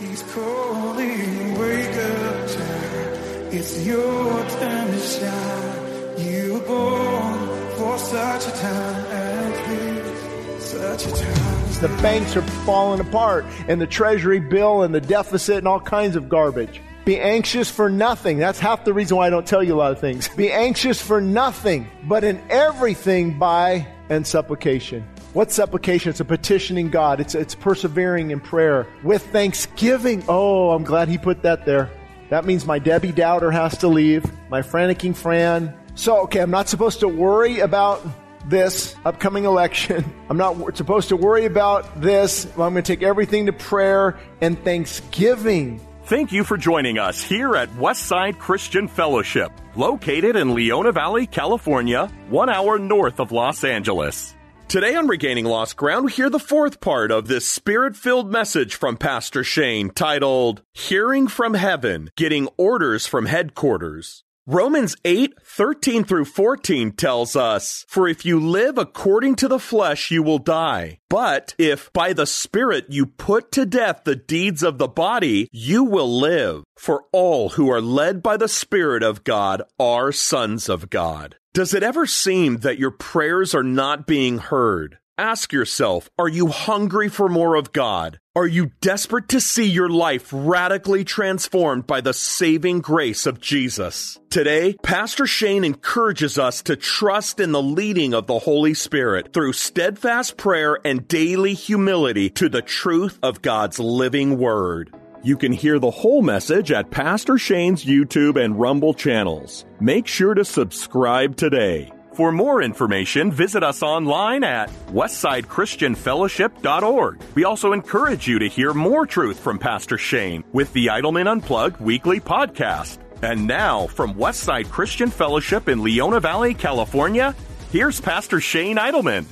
He's calling, wake up, child. It's your time to shine. You were born for such a time as this. Such a time The banks are falling apart, and the treasury bill and the deficit and all kinds of garbage. Be anxious for nothing. That's half the reason why I don't tell you a lot of things. Be anxious for nothing, but in everything by and supplication. What's supplication? It's a petitioning God. It's, it's persevering in prayer with thanksgiving. Oh, I'm glad he put that there. That means my Debbie doubter has to leave, my franticking Fran. So, okay, I'm not supposed to worry about this upcoming election. I'm not supposed to worry about this. I'm going to take everything to prayer and thanksgiving. Thank you for joining us here at Westside Christian Fellowship, located in Leona Valley, California, one hour north of Los Angeles. Today on Regaining Lost Ground, we hear the fourth part of this spirit filled message from Pastor Shane titled Hearing from Heaven Getting Orders from Headquarters. Romans 8, 13 through 14 tells us, For if you live according to the flesh, you will die. But if by the Spirit you put to death the deeds of the body, you will live. For all who are led by the Spirit of God are sons of God. Does it ever seem that your prayers are not being heard? Ask yourself, are you hungry for more of God? Are you desperate to see your life radically transformed by the saving grace of Jesus? Today, Pastor Shane encourages us to trust in the leading of the Holy Spirit through steadfast prayer and daily humility to the truth of God's living Word. You can hear the whole message at Pastor Shane's YouTube and Rumble channels. Make sure to subscribe today. For more information, visit us online at westsidechristianfellowship.org. We also encourage you to hear more truth from Pastor Shane with the Idleman Unplugged weekly podcast. And now, from Westside Christian Fellowship in Leona Valley, California, here's Pastor Shane Idleman.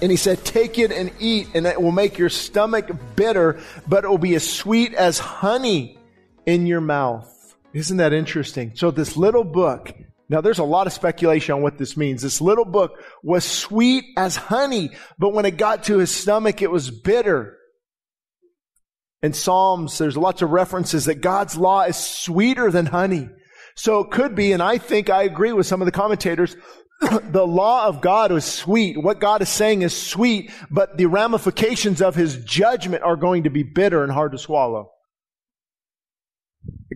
And he said, Take it and eat, and it will make your stomach bitter, but it will be as sweet as honey in your mouth. Isn't that interesting? So, this little book, now there's a lot of speculation on what this means. This little book was sweet as honey, but when it got to his stomach, it was bitter. In Psalms, there's lots of references that God's law is sweeter than honey. So it could be, and I think I agree with some of the commentators, the law of God was sweet. What God is saying is sweet, but the ramifications of his judgment are going to be bitter and hard to swallow.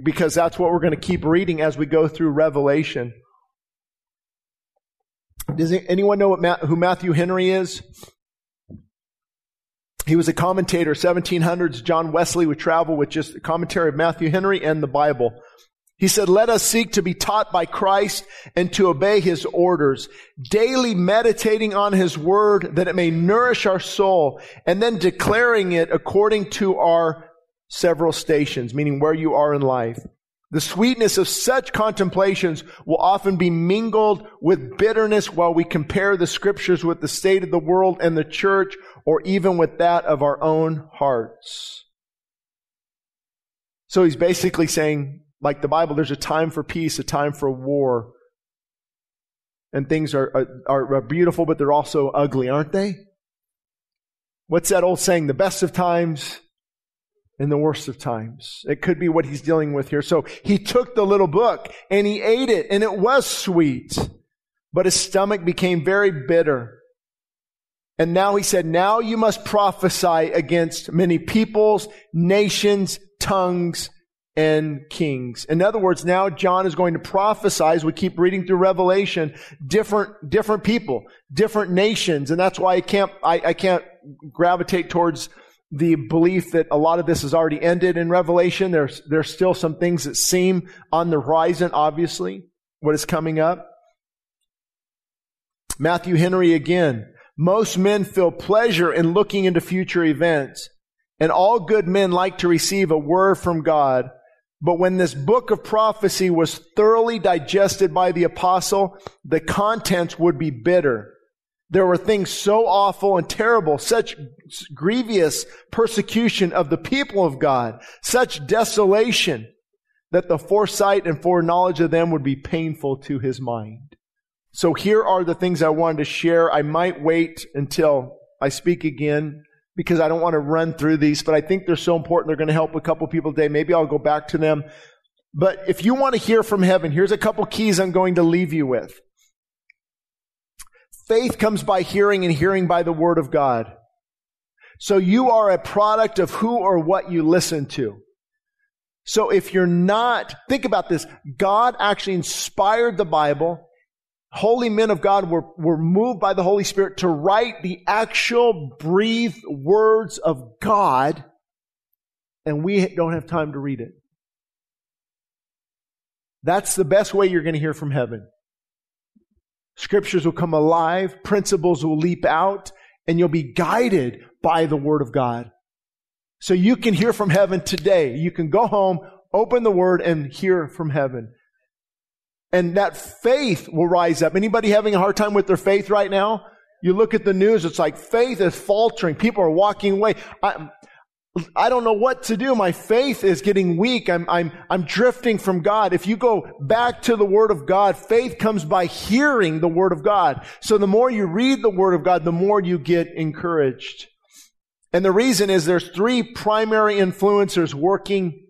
Because that's what we're going to keep reading as we go through Revelation. Does anyone know what, who Matthew Henry is? He was a commentator, 1700s. John Wesley would travel with just a commentary of Matthew Henry and the Bible. He said, let us seek to be taught by Christ and to obey his orders, daily meditating on his word that it may nourish our soul and then declaring it according to our several stations, meaning where you are in life. The sweetness of such contemplations will often be mingled with bitterness while we compare the scriptures with the state of the world and the church or even with that of our own hearts. So he's basically saying, like the Bible, there's a time for peace, a time for war. And things are, are, are beautiful, but they're also ugly, aren't they? What's that old saying? The best of times in the worst of times. It could be what he's dealing with here. So he took the little book and he ate it and it was sweet, but his stomach became very bitter. And now he said, now you must prophesy against many peoples, nations, tongues, and kings. In other words, now John is going to prophesy as we keep reading through Revelation, different, different people, different nations. And that's why I can't, I, I can't gravitate towards the belief that a lot of this has already ended in Revelation. There's, there's still some things that seem on the horizon, obviously, what is coming up. Matthew Henry again. Most men feel pleasure in looking into future events. and all good men like to receive a word from God. But when this book of prophecy was thoroughly digested by the apostle, the contents would be bitter. There were things so awful and terrible, such grievous persecution of the people of God, such desolation, that the foresight and foreknowledge of them would be painful to his mind. So here are the things I wanted to share. I might wait until I speak again because I don't want to run through these, but I think they're so important. They're going to help a couple people today. Maybe I'll go back to them. But if you want to hear from heaven, here's a couple keys I'm going to leave you with. Faith comes by hearing and hearing by the word of God. So you are a product of who or what you listen to. So if you're not, think about this. God actually inspired the Bible holy men of God were, were moved by the Holy Spirit to write the actual breathed words of God, and we don't have time to read it. That's the best way you're going to hear from heaven. Scriptures will come alive, principles will leap out, and you'll be guided by the Word of God. So you can hear from heaven today. You can go home, open the Word, and hear from heaven and that faith will rise up. Anybody having a hard time with their faith right now? You look at the news, it's like faith is faltering. People are walking away. I, I don't know what to do. My faith is getting weak. I'm, I'm, I'm drifting from God. If you go back to the Word of God, faith comes by hearing the Word of God. So the more you read the Word of God, the more you get encouraged. And the reason is there's three primary influencers working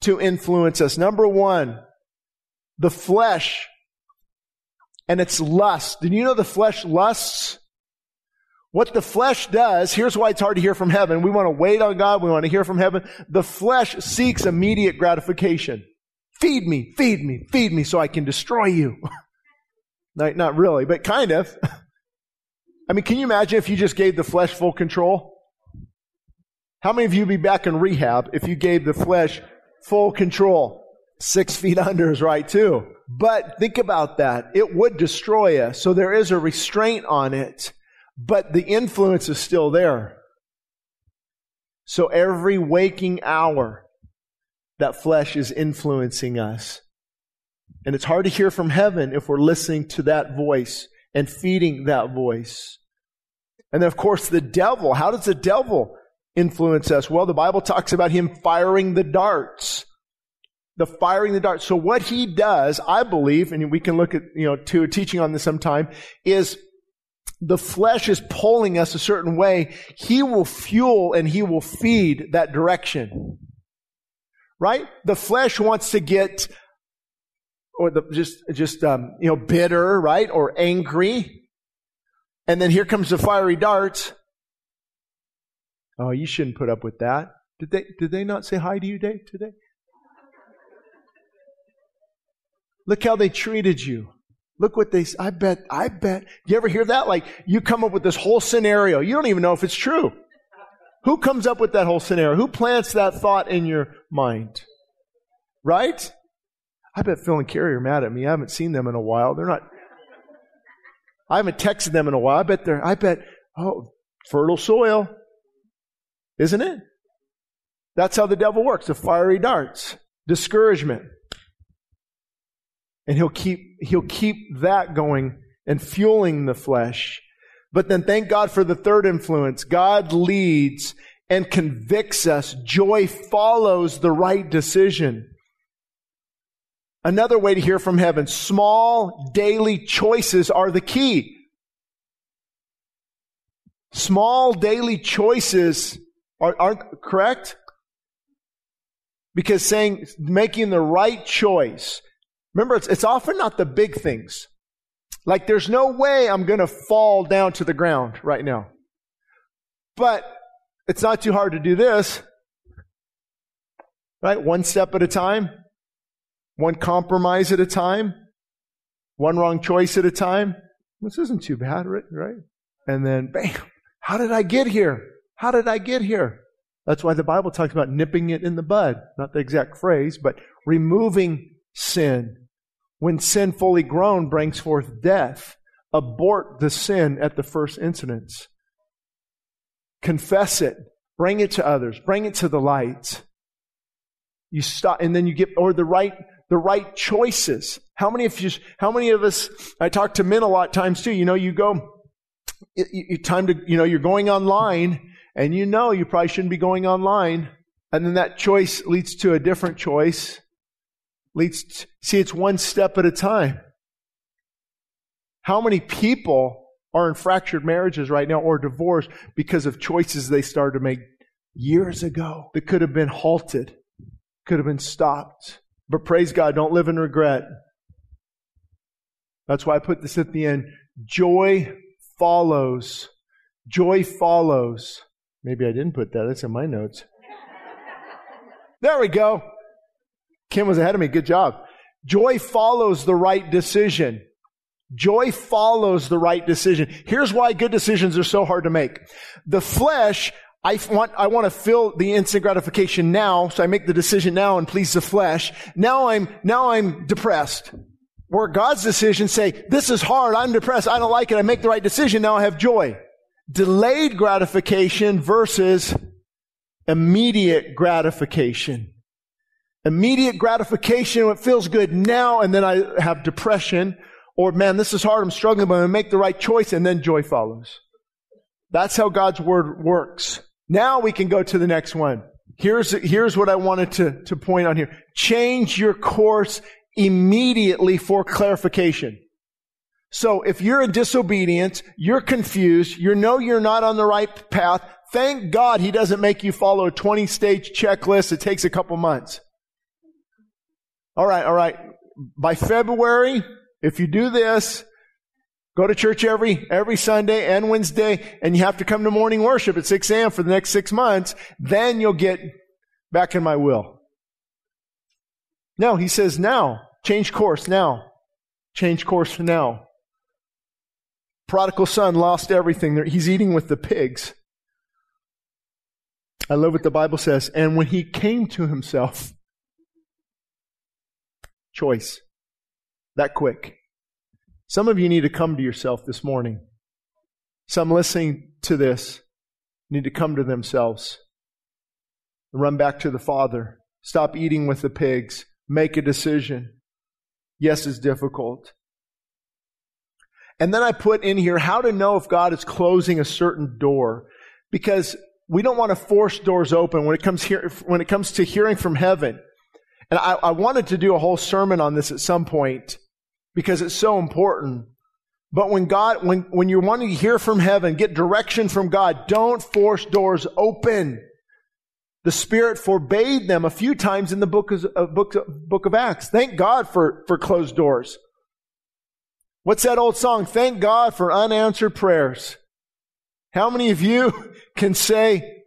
to influence us. Number one, the flesh and its lust. Did you know the flesh lusts? What the flesh does, here's why it's hard to hear from heaven. We want to wait on God. We want to hear from heaven. The flesh seeks immediate gratification. Feed me, feed me, feed me so I can destroy you. not, not really, but kind of. I mean, can you imagine if you just gave the flesh full control? How many of you would be back in rehab if you gave the flesh full control? Six feet under is right too. But think about that. It would destroy us. So there is a restraint on it, but the influence is still there. So every waking hour, that flesh is influencing us. And it's hard to hear from heaven if we're listening to that voice and feeding that voice. And then, of course, the devil. How does the devil influence us? Well, the Bible talks about him firing the darts the firing the darts. So what he does, I believe, and we can look at, you know, to a teaching on this sometime, is the flesh is pulling us a certain way. He will fuel and he will feed that direction. Right? The flesh wants to get, or the, just, just, um, you know, bitter, right? Or angry. And then here comes the fiery darts. Oh, you shouldn't put up with that. Did they, did they not say hi to you today? today? Look how they treated you. Look what they, I bet, I bet. You ever hear that? Like, you come up with this whole scenario. You don't even know if it's true. Who comes up with that whole scenario? Who plants that thought in your mind? Right? I bet Phil and Carrie are mad at me. I haven't seen them in a while. They're not, I haven't texted them in a while. I bet they're, I bet, oh, fertile soil. Isn't it? That's how the devil works. The fiery darts. Discouragement. And he'll keep, he'll keep that going and fueling the flesh. But then thank God for the third influence. God leads and convicts us. Joy follows the right decision. Another way to hear from heaven. Small daily choices are the key. Small daily choices are, aren't correct? Because saying, making the right choice, Remember, it's, it's often not the big things. Like there's no way I'm going to fall down to the ground right now. But it's not too hard to do this. Right? One step at a time. One compromise at a time. One wrong choice at a time. This isn't too bad, right? And then bam. How did I get here? How did I get here? That's why the Bible talks about nipping it in the bud. Not the exact phrase, but removing sin. When sin fully grown brings forth death, abort the sin at the first incidence. Confess it. Bring it to others. Bring it to the light. You stop, and then you get, or the right, the right choices. How many of you, how many of us, I talk to men a lot of times too, you know, you go, you, you, time to, you know, you're going online and you know you probably shouldn't be going online. And then that choice leads to a different choice. Leads, see, it's one step at a time. How many people are in fractured marriages right now or divorced because of choices they started to make years ago that could have been halted, could have been stopped. But praise God, don't live in regret. That's why I put this at the end. Joy follows. Joy follows. Maybe I didn't put that. That's in my notes. There we go. Kim was ahead of me. Good job. Joy follows the right decision. Joy follows the right decision. Here's why good decisions are so hard to make. The flesh, I want, I want to feel the instant gratification now, so I make the decision now and please the flesh. Now I'm, now I'm depressed. Where God's decisions say, this is hard, I'm depressed, I don't like it, I make the right decision, now I have joy. Delayed gratification versus immediate gratification. Immediate gratification, it feels good now, and then I have depression or, man, this is hard, I'm struggling, but to make the right choice, and then joy follows. That's how God's word works. Now we can go to the next one. Here's, here's what I wanted to, to point on here. Change your course immediately for clarification. So if you're in disobedience, you're confused, you know you're not on the right path, thank God he doesn't make you follow a 20 stage checklist. It takes a couple months. All right, all right. By February, if you do this, go to church every, every Sunday and Wednesday, and you have to come to morning worship at 6 a.m. for the next six months, then you'll get back in my will. No, he says now. Change course now. Change course now. Prodigal son lost everything. He's eating with the pigs. I love what the Bible says. And when he came to himself, choice that quick. Some of you need to come to yourself this morning. Some listening to this need to come to themselves. Run back to the Father. Stop eating with the pigs. Make a decision. Yes, it's difficult. And then I put in here how to know if God is closing a certain door. Because we don't want to force doors open when it comes here, when it comes to hearing from heaven. And I, I wanted to do a whole sermon on this at some point because it's so important. But when God, when, when you're wanting to hear from heaven, get direction from God, don't force doors open. The Spirit forbade them a few times in the book of, uh, book, book of Acts. Thank God for, for closed doors. What's that old song? Thank God for unanswered prayers. How many of you can say,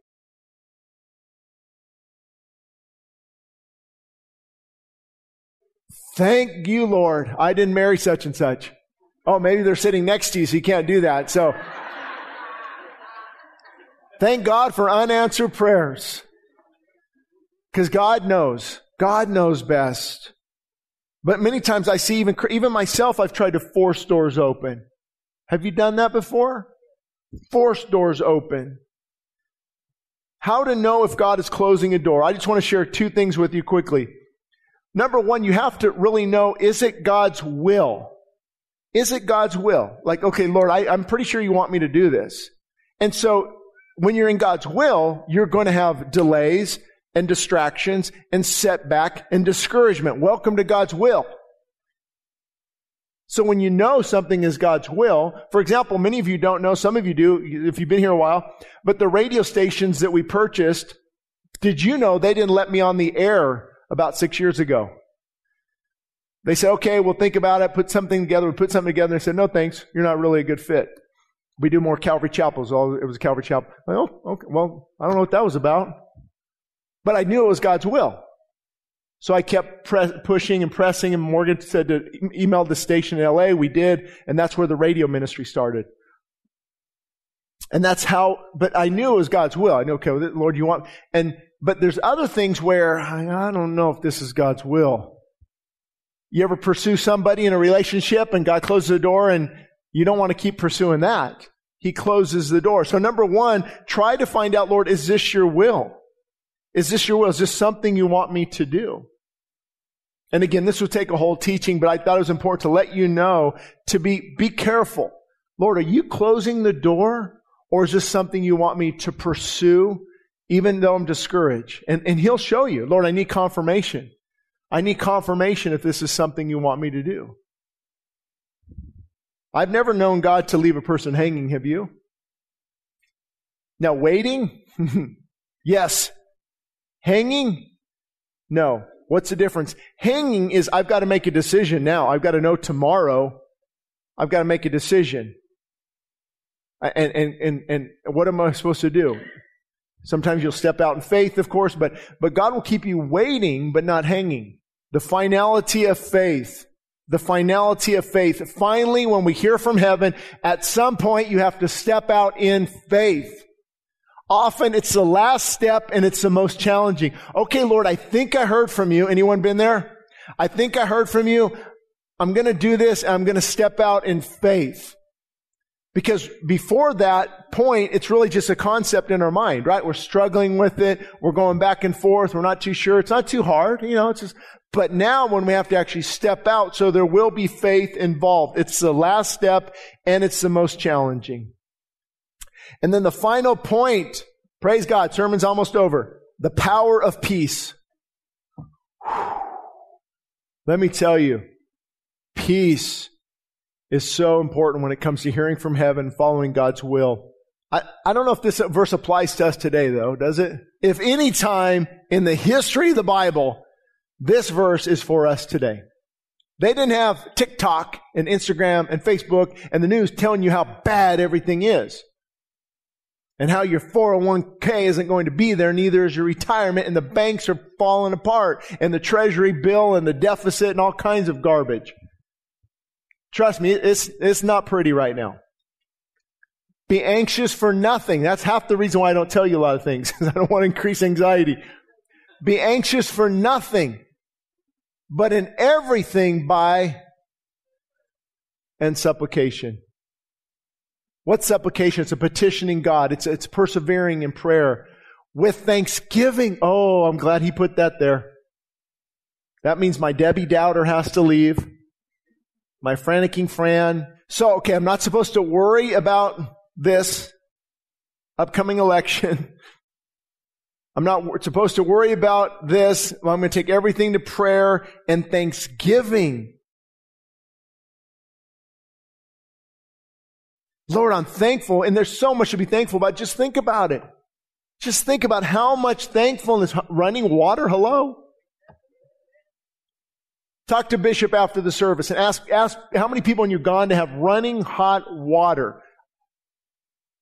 Thank you, Lord. I didn't marry such and such. Oh, maybe they're sitting next to you, so you can't do that. So, thank God for unanswered prayers. Because God knows. God knows best. But many times I see even, even myself, I've tried to force doors open. Have you done that before? Force doors open. How to know if God is closing a door? I just want to share two things with you quickly. Number one, you have to really know, is it God's will? Is it God's will? Like, okay, Lord, I, I'm pretty sure you want me to do this. And so when you're in God's will, you're going to have delays and distractions and setback and discouragement. Welcome to God's will. So when you know something is God's will, for example, many of you don't know, some of you do, if you've been here a while, but the radio stations that we purchased, did you know they didn't let me on the air about six years ago. They said, okay, we'll think about it, put something together, we put something together. They said, no thanks, you're not really a good fit. We do more Calvary Chapels. It was a Calvary Chapel. Well, oh, okay, well, I don't know what that was about. But I knew it was God's will. So I kept pre- pushing and pressing, and Morgan said to email the station in LA. We did, and that's where the radio ministry started. And that's how, but I knew it was God's will. I knew, okay, Lord, you want, and but there's other things where I don't know if this is God's will. You ever pursue somebody in a relationship and God closes the door and you don't want to keep pursuing that. he closes the door. So number one, try to find out, Lord, is this your will? Is this your will? Is this something you want me to do? And again, this would take a whole teaching, but I thought it was important to let you know to be, be careful. Lord, are you closing the door or is this something you want me to pursue even though I'm discouraged? And, and he'll show you, Lord, I need confirmation. I need confirmation if this is something you want me to do. I've never known God to leave a person hanging, have you? Now, waiting? yes. Hanging? No. What's the difference? Hanging is I've got to make a decision now. I've got to know tomorrow. I've got to make a decision. And, and, and, and what am I supposed to do? Sometimes you'll step out in faith, of course, but, but God will keep you waiting, but not hanging. The finality of faith. The finality of faith. Finally, when we hear from heaven, at some point you have to step out in faith. Often it's the last step and it's the most challenging. Okay, Lord, I think I heard from you. Anyone been there? I think I heard from you. I'm going to do this and I'm going to step out in faith. Because before that point, it's really just a concept in our mind, right? We're struggling with it. We're going back and forth. We're not too sure. It's not too hard. You know, it's just, but now when we have to actually step out, so there will be faith involved. It's the last step and it's the most challenging. And then the final point, praise God, sermon's almost over. The power of peace. Let me tell you, peace is so important when it comes to hearing from heaven, following God's will. I, I don't know if this verse applies to us today though, does it? If any time in the history of the Bible, this verse is for us today. They didn't have TikTok and Instagram and Facebook and the news telling you how bad everything is and how your 401k isn't going to be there, neither is your retirement, and the banks are falling apart, and the treasury bill and the deficit and all kinds of garbage. Trust me, it's, it's not pretty right now. Be anxious for nothing. That's half the reason why I don't tell you a lot of things, I don't want to increase anxiety. Be anxious for nothing, but in everything by and supplication. What's supplication? It's a petitioning God. It's, it's persevering in prayer with thanksgiving. Oh, I'm glad he put that there. That means my Debbie doubter has to leave. My franticking Fran. So, okay, I'm not supposed to worry about this upcoming election. I'm not supposed to worry about this. I'm going to take everything to prayer and thanksgiving. Lord, I'm thankful, and there's so much to be thankful about. Just think about it. Just think about how much thankfulness running water. Hello. Talk to Bishop after the service and ask, ask how many people in Uganda have running hot water.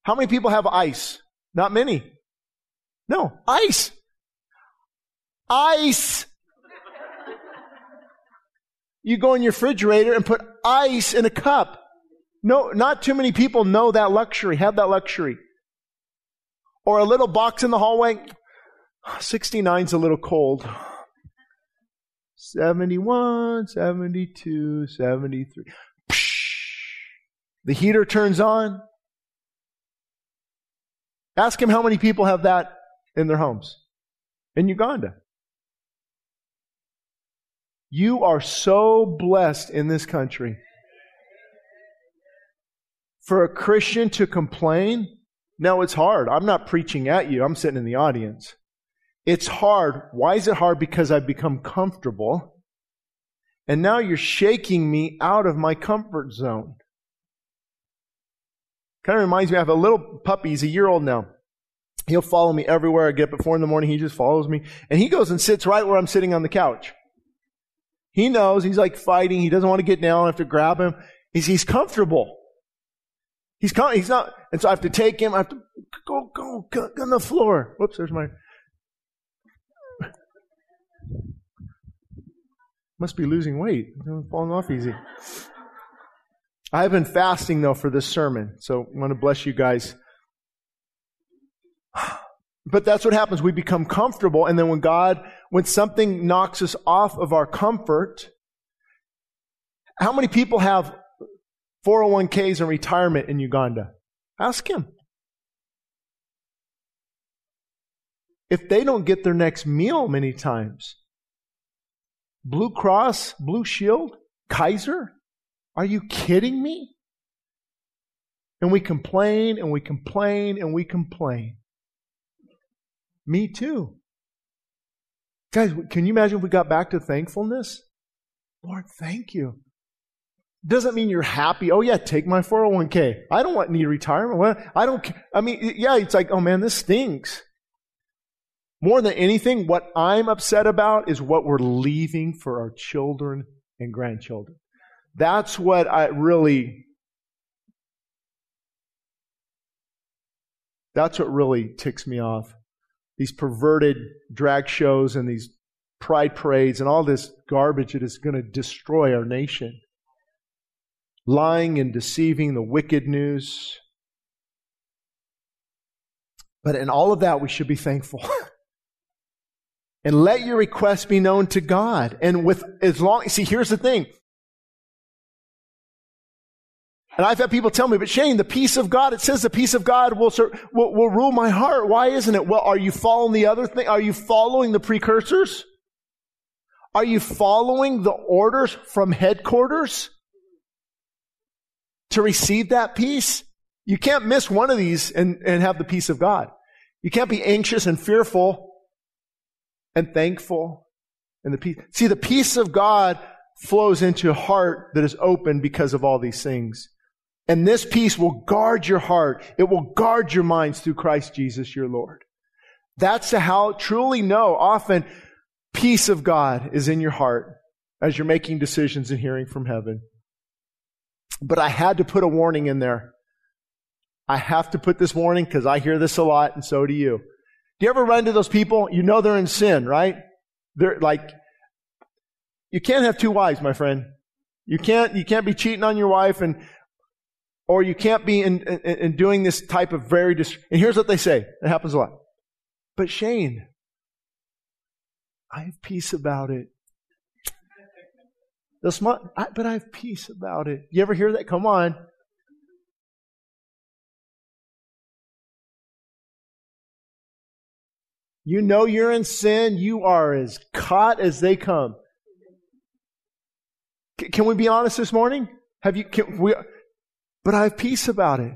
How many people have ice? Not many. No, ice. Ice. You go in your refrigerator and put ice in a cup. No, not too many people know that luxury, have that luxury. Or a little box in the hallway. 69's a little cold. 71, 72, 73. The heater turns on. Ask him how many people have that in their homes in Uganda. You are so blessed in this country. For a Christian to complain, no, it's hard. I'm not preaching at you, I'm sitting in the audience. It's hard. Why is it hard? Because I've become comfortable. And now you're shaking me out of my comfort zone. Kind of reminds me, I have a little puppy. He's a year old now. He'll follow me everywhere I get. Four in the morning, he just follows me. And he goes and sits right where I'm sitting on the couch. He knows he's like fighting. He doesn't want to get down. I have to grab him. He's, he's comfortable. He's, com- he's not, and so I have to take him. I have to go, go, go on the floor. Whoops, there's my, Must be losing weight. Falling off easy. I've been fasting though for this sermon, so I want to bless you guys. But that's what happens. We become comfortable, and then when God, when something knocks us off of our comfort, how many people have 401ks and retirement in Uganda? Ask him. If they don't get their next meal many times, Blue Cross, Blue Shield, Kaiser, are you kidding me? And we complain and we complain and we complain. Me too. Guys, can you imagine if we got back to thankfulness? Lord, thank you. Doesn't mean you're happy. Oh yeah, take my 401k. I don't want need retirement. Well, I don't, I mean, yeah, it's like, oh man, this stinks. More than anything, what I'm upset about is what we're leaving for our children and grandchildren. That's what I really, that's what really ticks me off. These perverted drag shows and these pride parades and all this garbage that is going to destroy our nation lying and deceiving, the wicked news. But in all of that, we should be thankful. and let your request be known to God. And with as long, see, here's the thing. And I've had people tell me, but Shane, the peace of God, it says the peace of God will, will, will rule my heart. Why isn't it? Well, are you following the other thing? Are you following the precursors? Are you following the orders from headquarters? to receive that peace, you can't miss one of these and, and have the peace of God. You can't be anxious and fearful and thankful and the peace. See, the peace of God flows into a heart that is open because of all these things. And this peace will guard your heart. It will guard your minds through Christ Jesus your Lord. That's how truly know. Often, peace of God is in your heart as you're making decisions and hearing from heaven. But I had to put a warning in there. I have to put this warning because I hear this a lot and so do you. Do you ever run into those people? You know they're in sin, right? They're like, you can't have two wives, my friend. You can't, you can't be cheating on your wife and, or you can't be in, in, in doing this type of very, dis- and here's what they say. It happens a lot. But Shane, I have peace about it. They'll smile, I, but I have peace about it. You ever hear that? Come on. You know you're in sin. You are as caught as they come. C- can we be honest this morning? Have you? Can we? But I have peace about it.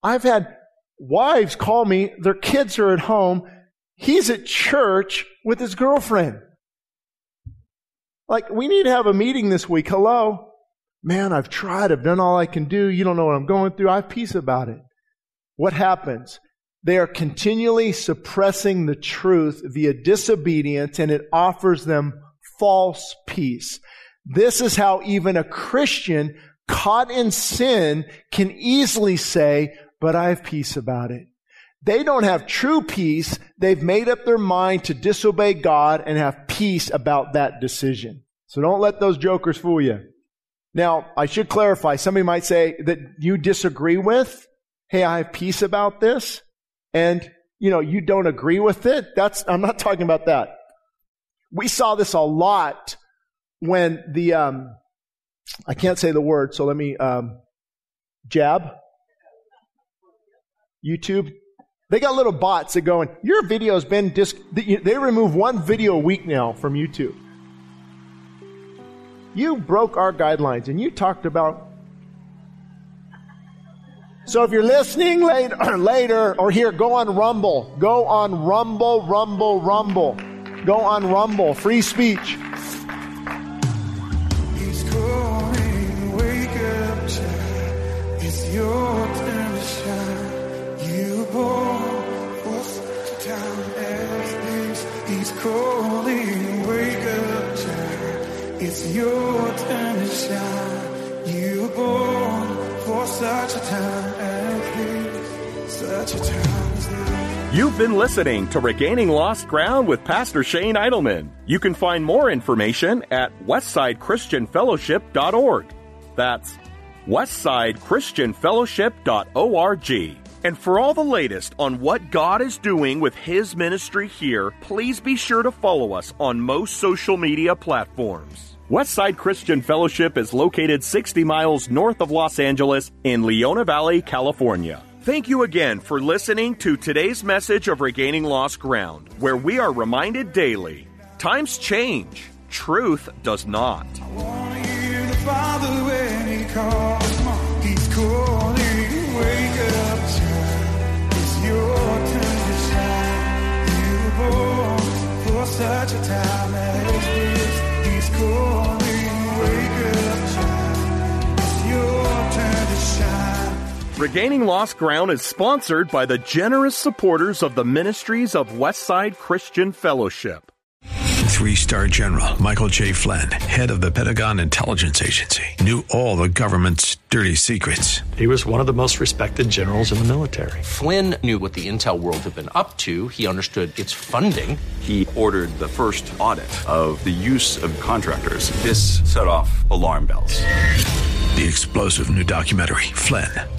I've had wives call me. Their kids are at home. He's at church with his girlfriend. Like, we need to have a meeting this week. Hello? Man, I've tried. I've done all I can do. You don't know what I'm going through. I have peace about it. What happens? They are continually suppressing the truth via disobedience and it offers them false peace. This is how even a Christian caught in sin can easily say, but I have peace about it. They don't have true peace. They've made up their mind to disobey God and have peace about that decision. So don't let those jokers fool you. Now, I should clarify. Somebody might say that you disagree with, hey, I have peace about this, and, you know, you don't agree with it. That's, I'm not talking about that. We saw this a lot when the, um, I can't say the word, so let me, um, jab. YouTube, they got little bots that go in, your video's been dis, they remove one video a week now from YouTube. You broke our guidelines and you talked about. So if you're listening later, later or here, go on Rumble. Go on Rumble, Rumble, Rumble. Go on Rumble. Free speech. You've been listening to Regaining Lost Ground with Pastor Shane Idleman. You can find more information at westsidechristianfellowship.org. That's westsidechristianfellowship.org. And for all the latest on what God is doing with His ministry here, please be sure to follow us on most social media platforms. Westside Christian Fellowship is located 60 miles north of Los Angeles in Leona Valley, California. Thank you again for listening to today's message of Regaining Lost Ground, where we are reminded daily times change, truth does not. such a time as this. He's calling. Regaining Lost Ground is sponsored by the generous supporters of the ministries of Westside Christian Fellowship. Three star general Michael J. Flynn, head of the Pentagon Intelligence Agency, knew all the government's dirty secrets. He was one of the most respected generals in the military. Flynn knew what the intel world had been up to. He understood its funding. He ordered the first audit of the use of contractors. This set off alarm bells. The explosive new documentary, Flynn,